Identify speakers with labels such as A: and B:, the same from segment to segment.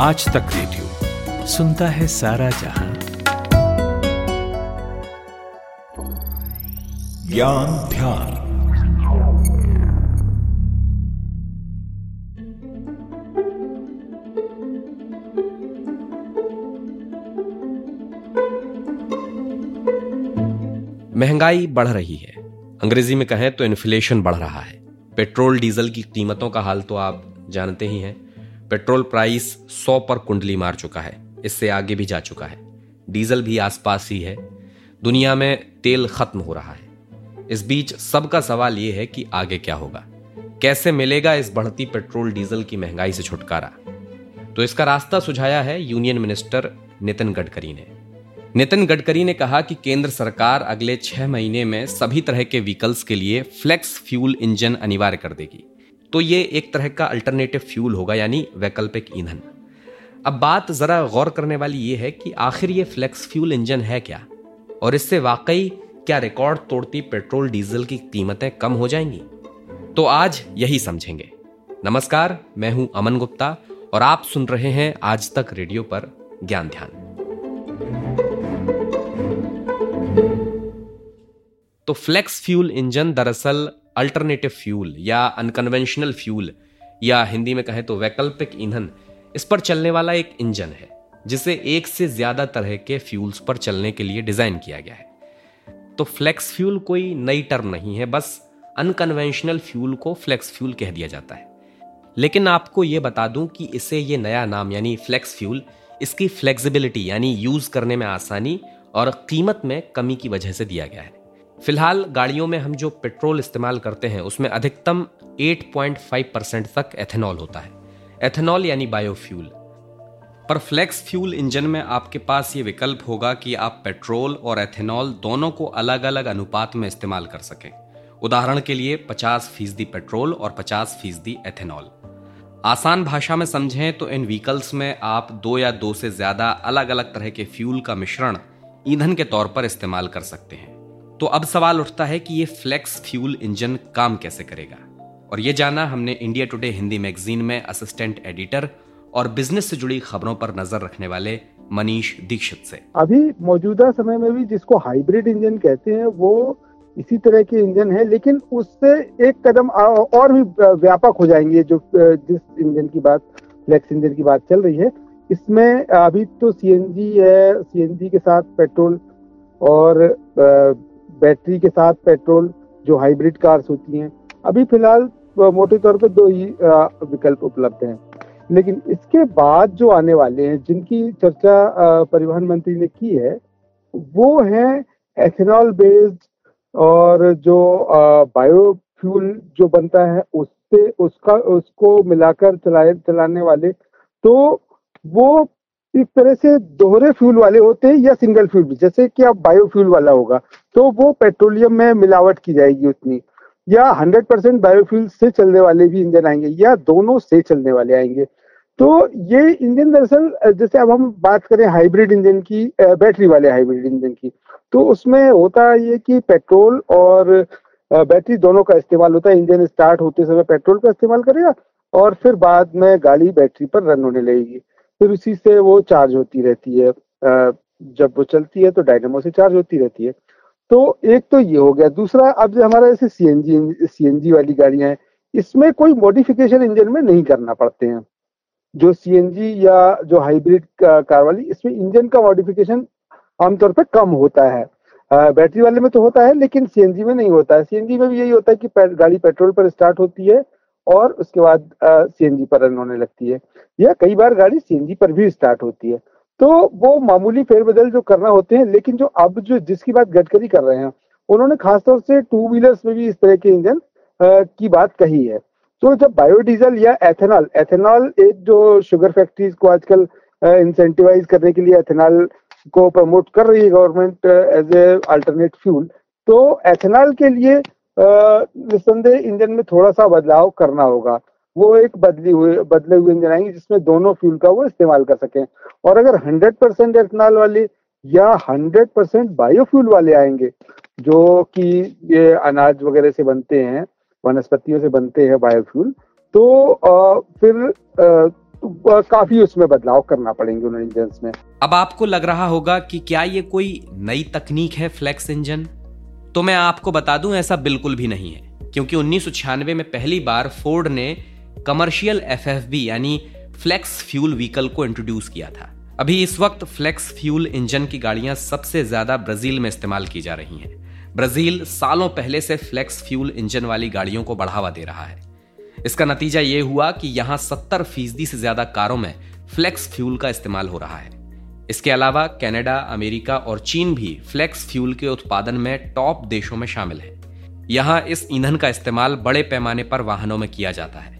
A: आज तक रेडियो सुनता है सारा जहाँ। ज्ञान ध्यान।
B: महँगाई बढ़ रही है। अंग्रेज़ी में कहें तो इन्फ्लेशन बढ़ रहा है। पेट्रोल, डीजल की कीमतों का हाल तो आप जानते ही हैं। पेट्रोल प्राइस 100 पर कुंडली मार चुका है, इससे आगे भी जा चुका है। डीजल भी आसपास ही है। दुनिया में तेल खत्म हो रहा है। इस बीच सबका सवाल यह है कि आगे क्या होगा? कैसे मिलेगा इस बढ़ती पेट्रोल डीजल की महँगाई से छुटकारा? तो इसका रास्ता सुझाया है यूनियन मिनिस्टर नितिन गडकरी ने। नितिन गडकरी ने कहा कि केंद्र सरकार अगले छह महीने में सभी तरह के व्हीकल्स के लिए फ्लेक्स फ्यूल इंजन अनिवार्य कर देगी। तो ये एक तरह का अल्टरनेटिव फ्यूल होगा, यानी वैकल्पिक ईंधन। अब बात जरा गौर करने वाली ये है कि आखिर ये फ्लेक्स फ्यूल इंजन है क्या? और इससे वाकई क्या रिकॉर्ड तोड़ती पेट्रोल डीजल की कीमतें कम हो जाएँगी? तो आज यही समझेंगे। नमस्कार, मैं हूँ अमन गुप्ता और आप सुन रहे हैं आज तक रेडियो पर ज्ञान ध्यान। तो फ्लेक्स फ्यूल इंजन दरअसल अल्टरनेटिव फ्यूल या अनकन्वेंशनल फ्यूल या हिंदी में कहें तो वैकल्पिक ईंधन, इस पर चलने वाला एक इंजन है, जिसे एक से ज़्यादा तरह के फ्यूल्स पर चलने के लिए डिज़ाइन किया गया है। तो फ्लेक्स फ्यूल कोई नई टर्म नहीं है, बस अनकन्वेंशनल फ्यूल को फ्लेक्स फ्यूल कह दिया जाता है। लेकिन आपको यह बता दूँ कि इसे ये नया नाम, यानी फ्लेक्स फ्यूल इसकी फ्लेक्सिबिलिटी यानी यूज़ करने में आसानी और कीमत में कमी की वजह से दिया गया है। फ़िलहाल गाड़ियों में हम जो पेट्रोल इस्तेमाल करते हैं, उसमें अधिकतम 8.5 परसेंट तक एथेनॉल होता है। एथेनॉल यानी बायोफ्यूल। पर फ्लेक्स फ्यूल इंजन में आपके पास ये विकल्प होगा कि आप पेट्रोल और एथेनॉल दोनों को अलग अलग अनुपात में इस्तेमाल कर सकें। उदाहरण के लिए 50 फ़ीसदी पेट्रोल और 50 फ़ीसदी एथेनॉल। आसान भाषा में समझें तो इन व्हीकल्स में आप दो या दो से ज़्यादा अलग अलग तरह के फ्यूल का मिश्रण ईंधन के तौर पर इस्तेमाल कर सकते हैं। तो अब सवाल उठता है कि ये फ्लेक्स फ्यूल इंजन काम कैसे करेगा? और ये जाना हमने इंडिया टुडे हिंदी मैगजीन में असिस्टेंट एडिटर और बिज़नेस से जुड़ी खबरों पर नज़र रखने वाले मनीष दीक्षित से।
C: अभी मौजूदा समय में भी जिसको हाइब्रिड इंजन कहते हैं, वो इसी तरह के इंजन है, लेकिन उससे एक कदम और भी व्यापक हो जाएँगे जो, जिस इंजन की बात फ्लेक्स इंजन की बात चल रही है। इसमें अभी तो सीएनजी है सीएनजी के साथ पेट्रोल और बैटरी के साथ पेट्रोल, जो हाइब्रिड कार्स होती हैं, अभी फ़िलहाल मोटे तौर पर दो ही विकल्प उपलब्ध हैं। लेकिन इसके बाद जो आने वाले हैं, जिनकी चर्चा परिवहन मंत्री ने की है, वो है एथेनॉल बेस्ड और जो बायोफ्यूल जो बनता है, उससे, उसका, उसको मिलाकर चलाए, चलाने वाले तो वो इस तरह से दोहरे फ्यूल वाले होते हैं या सिंगल फ्यूल जैसे कि अब बायोफ्यूल वाला होगा तो वो पेट्रोलियम में मिलावट की जाएगी उतनी। या 100 परसेंट बायोफ्यूल से चलने वाले भी इंजन आएँगे, या दोनों से चलने वाले आएँगे। तो ये इंजन दरअसल, जैसे अब हम बात करें हाइब्रिड इंजन की बैटरी वाले हाइब्रिड इंजन की तो उसमें होता ये कि पेट्रोल और बैटरी दोनों का इस्तेमाल होता है। इंजन स्टार्ट होते समय पेट्रोल का इस्तेमाल करेगा और फिर बाद में गाड़ी बैटरी पर रन होने लगेगी। फिर उसी से वो चार्ज होती रहती है जब वो चलती है तो डायनेमो से चार्ज होती रहती है। तो एक तो ये हो गया। दूसरा, अब जो हमारा ऐसे सीएनजी सीएनजी वाली गाड़ियाँ हैं, इसमें कोई मॉडिफिकेशन इंजन में नहीं करना पड़ते हैं। जो सीएनजी या जो हाइब्रिड कार वाली, इसमें इंजन का मॉडिफिकेशन आमतौर पर कम होता है। बैटरी वाले में तो होता है, लेकिन सीएनजी में नहीं होता है। सीएनजी में भी यही होता है कि गाड़ी पेट्रोल पर स्टार्ट होती है और उसके बाद सीएनजी पर रन होने लगती है। या कई बार गाड़ी सीएनजी पर भी स्टार्ट होती है। तो वो मामूली फेरबदल जो करना होते हैं, लेकिन जो अब जो जिसकी बात गडकरी कर रहे हैं, उन्होंने खासतौर से टू व्हीलर्स में भी इस तरह के इंजन की बात कही है। तो जब बायोडीजल या एथेनॉल एथेनॉल एक जो शुगर फैक्ट्रीज को आजकल इंसेंटिवाइज करने के लिए एथेनॉल को प्रमोट कर रही है government as a alternate fuel तो एथेनॉल के लिए निस्संदेह इंजन में थोड़ा सा बदलाव करना होगा। वो एक बदली हुए बदले हुए इंजन आएँगे जिसमें दोनों फ्यूल का वो इस्तेमाल कर सकें। और अगर 100 परसेंट एथनॉल वाले या 100 परसेंट बायोफ्यूल वाले आएँगे जो कि ये अनाज वगैरह से बनते हैं वनस्पतियों से बनते हैं बायोफ्यूल तो आ, फिर आ, काफ़ी उसमें बदलाव करना पड़ेंगे उन इंजन में।
B: अब आपको लग रहा होगा कि क्या ये कोई नई तकनीक है फ्लेक्स इंजन तो मैं आपको बता दूँ ऐसा बिल्कुल भी नहीं है क्योंकि उन्नीस सौ छियानवे में पहली बार फोर्ड ने कमर्शियल एफएफबी यानी फ्लेक्स फ्यूल व्हीकल को इंट्रोड्यूस किया था। अभी इस वक्त फ्लेक्स फ्यूल इंजन की गाड़ियाँ सबसे ज़्यादा ब्राज़ील में इस्तेमाल की जा रही हैं। ब्राज़ील सालों पहले से फ्लेक्स फ्यूल इंजन वाली गाड़ियों को बढ़ावा दे रहा है। इसका नतीजा यह हुआ कि यहाँ सत्तर फ़ीसदी से ज़्यादा कारों में फ्लेक्स फ्यूल का इस्तेमाल हो रहा है। इसके अलावा कनाडा, अमेरिका और चीन भी फ्लेक्स फ्यूल के उत्पादन में टॉप देशों में शामिल है। यहाँ इस ईंधन का इस्तेमाल बड़े पैमाने पर वाहनों में किया जाता है।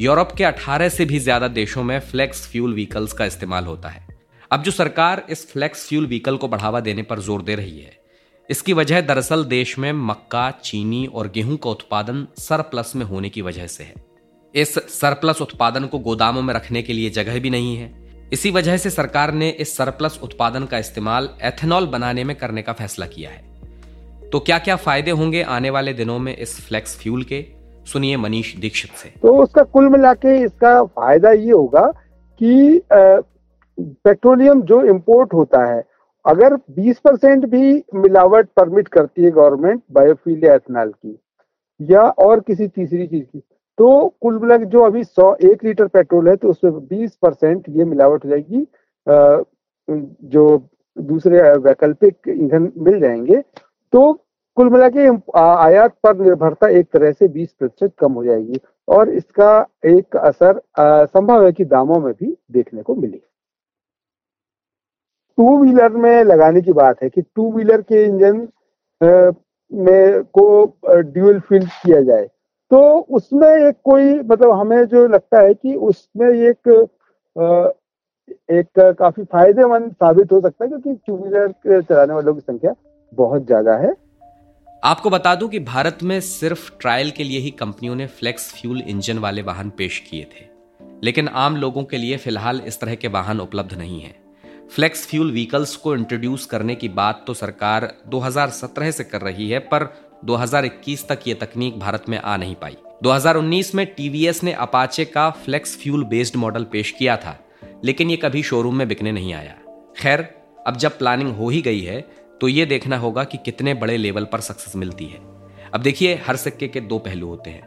B: यूरोप के 18 से भी ज़्यादा देशों में फ्लेक्स फ्यूल व्हीकल्स का इस्तेमाल होता है। अब जो सरकार इस फ्लेक्स फ्यूल व्हीकल को बढ़ावा देने पर ज़ोर दे रही है, इसकी वजह दरअसल देश में मक्का, चीनी और गेहूँ का उत्पादन सरप्लस में होने की वजह से है। इस सरप्लस उत्पादन को गोदामों में रखने के लिए जगह भी नहीं है। इसी वजह से सरकार ने इस सरप्लस उत्पादन का इस्तेमाल एथेनॉल बनाने में करने का फैसला किया है। तो क्या क्या फ़ायदे होंगे आने वाले दिनों में इस फ्लेक्स फ्यूल के? सुनिए मनीष दीक्षित से।
C: तो उसका कुल मिला के इसका फ़ायदा ये होगा कि पेट्रोलियम जो इंपोर्ट होता है, अगर 20 परसेंट भी मिलावट परमिट करती है गवर्नमेंट बायोफ्यूल या एथनॉल की, या और किसी तीसरी चीज़ की तो कुल मिला जो अभी सौ एक लीटर पेट्रोल है तो उसमें 20 परसेंट ये मिलावट हो जाएगी जो दूसरे वैकल्पिक ईंधन मिल जाएँगे तो कुल मिला के आयात पर निर्भरता एक तरह से 20 प्रतिशत कम हो जाएगी और इसका एक असर संभव है कि दामों में भी देखने को मिले। टू व्हीलर में लगाने की बात है कि टू व्हीलर के इंजन में को ड्यूल फिल किया जाए। तो उसमें एक कोई मतलब हमें जो लगता है कि उसमें एक एक काफ़ी फ़ायदेमंद साबित हो सकता है क्योंकि टू व्हीलर चलाने वालों की संख्या बहुत ज़्यादा है।
B: आपको बता दूँ कि भारत में सिर्फ़ ट्रायल के लिए ही कंपनियों ने फ्लेक्स फ्यूल इंजन वाले वाहन पेश किए थे। लेकिन आम लोगों के लिए फ़िलहाल इस तरह के वाहन उपलब्ध नहीं है। फ्लेक्स फ्यूल व्हीकल्स को इंट्रोड्यूस करने की बात तो सरकार 2017 से कर रही है, पर 2021 तक ये तकनीक भारत में आ नहीं पाई। 2019 में टीवीएस ने अपाचे का फ्लेक्स फ्यूल बेस्ड मॉडल पेश किया था, लेकिन ये कभी शोरूम में बिकने नहीं आया। खैर, अब जब प्लानिंग हो ही गई है तो ये देखना होगा कि कितने बड़े लेवल पर सक्सेस मिलती है। अब देखिए हर सिक्के के दो पहलू होते हैं।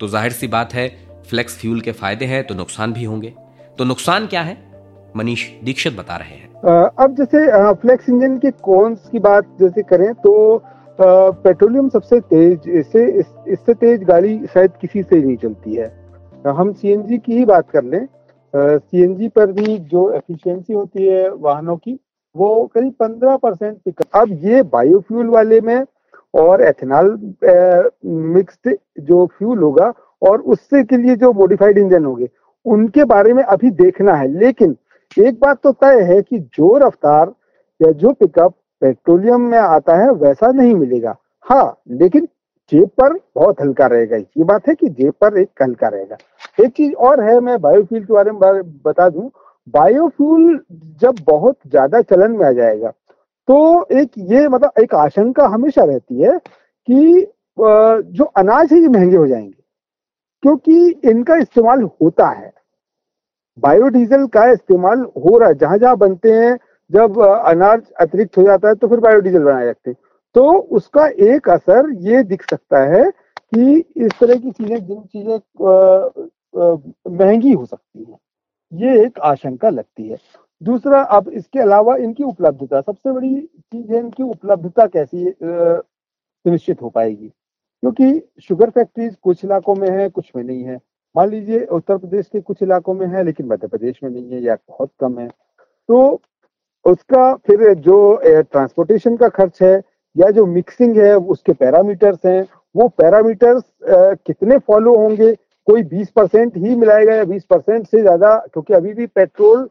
B: तो ज़ाहिर सी बात है फ्लेक्स फ्यूल के फ़ायदे हैं तो नुकसान भी होंगे। तो नुकसान क्या है? मनीष दीक्षित बता रहे हैं।
C: अब जैसे फ्लेक्स इंजन के कॉन्स की बात जैसे करें तो पेट्रोलियम सबसे तेज इससे इस, इससे तेज गाड़ी शायद किसी से नहीं चलती है। हम सीएनजी की ही बात कर लें। सीएनजी पर भी जो एफिशिएंसी होती है वाहनों की वो करीब पंद्रह परसेंट पिकअप अब ये बायोफ्यूल वाले में और एथेनॉल मिक्स्ड जो फ्यूल होगा और उससे के लिए जो मॉडिफाइड इंजन होंगे, उनके बारे में अभी देखना है। लेकिन एक बात तो तय है कि जो रफ्तार या जो पिकअप पेट्रोलियम में आता है, वैसा नहीं मिलेगा। हाँ लेकिन जेब पर बहुत हल्का रहेगा। ये बात है कि जेब पर एक हल्का रहेगा। एक चीज़ और है, मैं बायोफ्यूल के बारे में बता दूँ। बायोफ्यूल जब बहुत ज़्यादा चलन में आ जाएगा तो एक ये मतलब एक आशंका हमेशा रहती है कि जो अनाज है ये महँगे हो जाएँगे, क्योंकि इनका इस्तेमाल होता है। बायोडीजल का इस्तेमाल हो रहा है, जहाँ जहाँ बनते हैं, जब अनाज अतिरिक्त हो जाता है तो फिर बायोडीजल बनाए जाते हैं। तो उसका एक असर ये दिख सकता है कि इस तरह की चीज़ें, जिन चीज़ें महँगी हो सकती हैं। ये एक आशंका लगती है। दूसरा, अब इसके अलावा इनकी उपलब्धता, सबसे बड़ी चीज़ है इनकी उपलब्धता कैसी सुनिश्चित हो पाएगी। क्योंकि शुगर फैक्ट्रीज कुछ इलाकों में है, कुछ में नहीं है। मान लीजिए, उत्तर प्रदेश के कुछ इलाकों में है, लेकिन मध्य प्रदेश में नहीं है या बहुत कम है। तो उसका फिर जो ट्रांसपोर्टेशन का खर्च है या जो मिक्सिंग है, उसके पैरामीटर्स हैं। वो पैरामीटर्स कितने फॉलो होंगे? कोई 20 परसेंट ही मिलाएगा या 20 परसेंट से ज़्यादा क्योंकि अभी भी पेट्रोल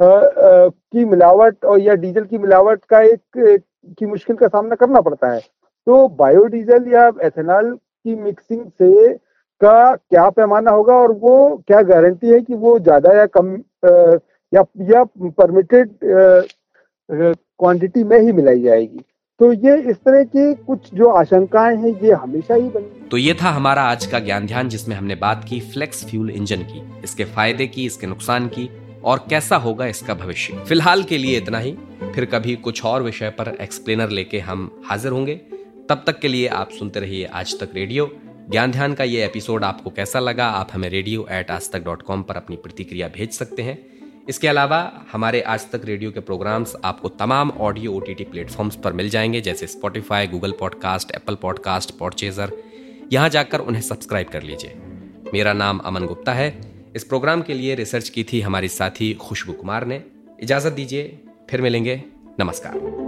C: आ, आ, की मिलावट और या डीजल की मिलावट का एक, एक की मुश्किल का सामना करना पड़ता है। तो बायोडीजल या एथेनॉल की मिक्सिंग से का क्या पैमाना होगा और वो क्या गारंटी है कि वो ज़्यादा या कम आ, या या परमिटेड क्वांटिटी में ही मिलाई जाएगी? तो ये इस तरह की कुछ जो आशंकाएँ हैं, ये हमेशा ही बनी
B: तो ये था हमारा आज का ज्ञान ध्यान जिसमें हमने बात की फ्लेक्स फ्यूल इंजन की, इसके फ़ायदे की, इसके नुकसान की, और कैसा होगा इसका भविष्य। फ़िलहाल के लिए इतना ही। फिर कभी कुछ और विषय पर एक्सप्लेनर लेके हम हाजिर होंगे। तब तक के लिए आप सुनते रहिए आज तक रेडियो। ज्ञान ध्यान का ये एपिसोड आपको कैसा लगा, आप हमें रेडियो एट आज तक डॉट कॉम पर अपनी प्रतिक्रिया भेज सकते हैं। इसके अलावा हमारे आज तक रेडियो के प्रोग्राम्स आपको तमाम ऑडियो ओ टी प्लेटफॉर्म्स पर मिल जाएँगे, जैसे Spotify Google podcast Apple podcast Podchaser यहाँ जाकर उन्हें सब्सक्राइब कर लीजिए। मेरा नाम अमन गुप्ता है। इस प्रोग्राम के लिए रिसर्च की थी हमारी साथी खुशबू कुमार ने। इजाज़त दीजिए, फिर मिलेंगे। नमस्कार।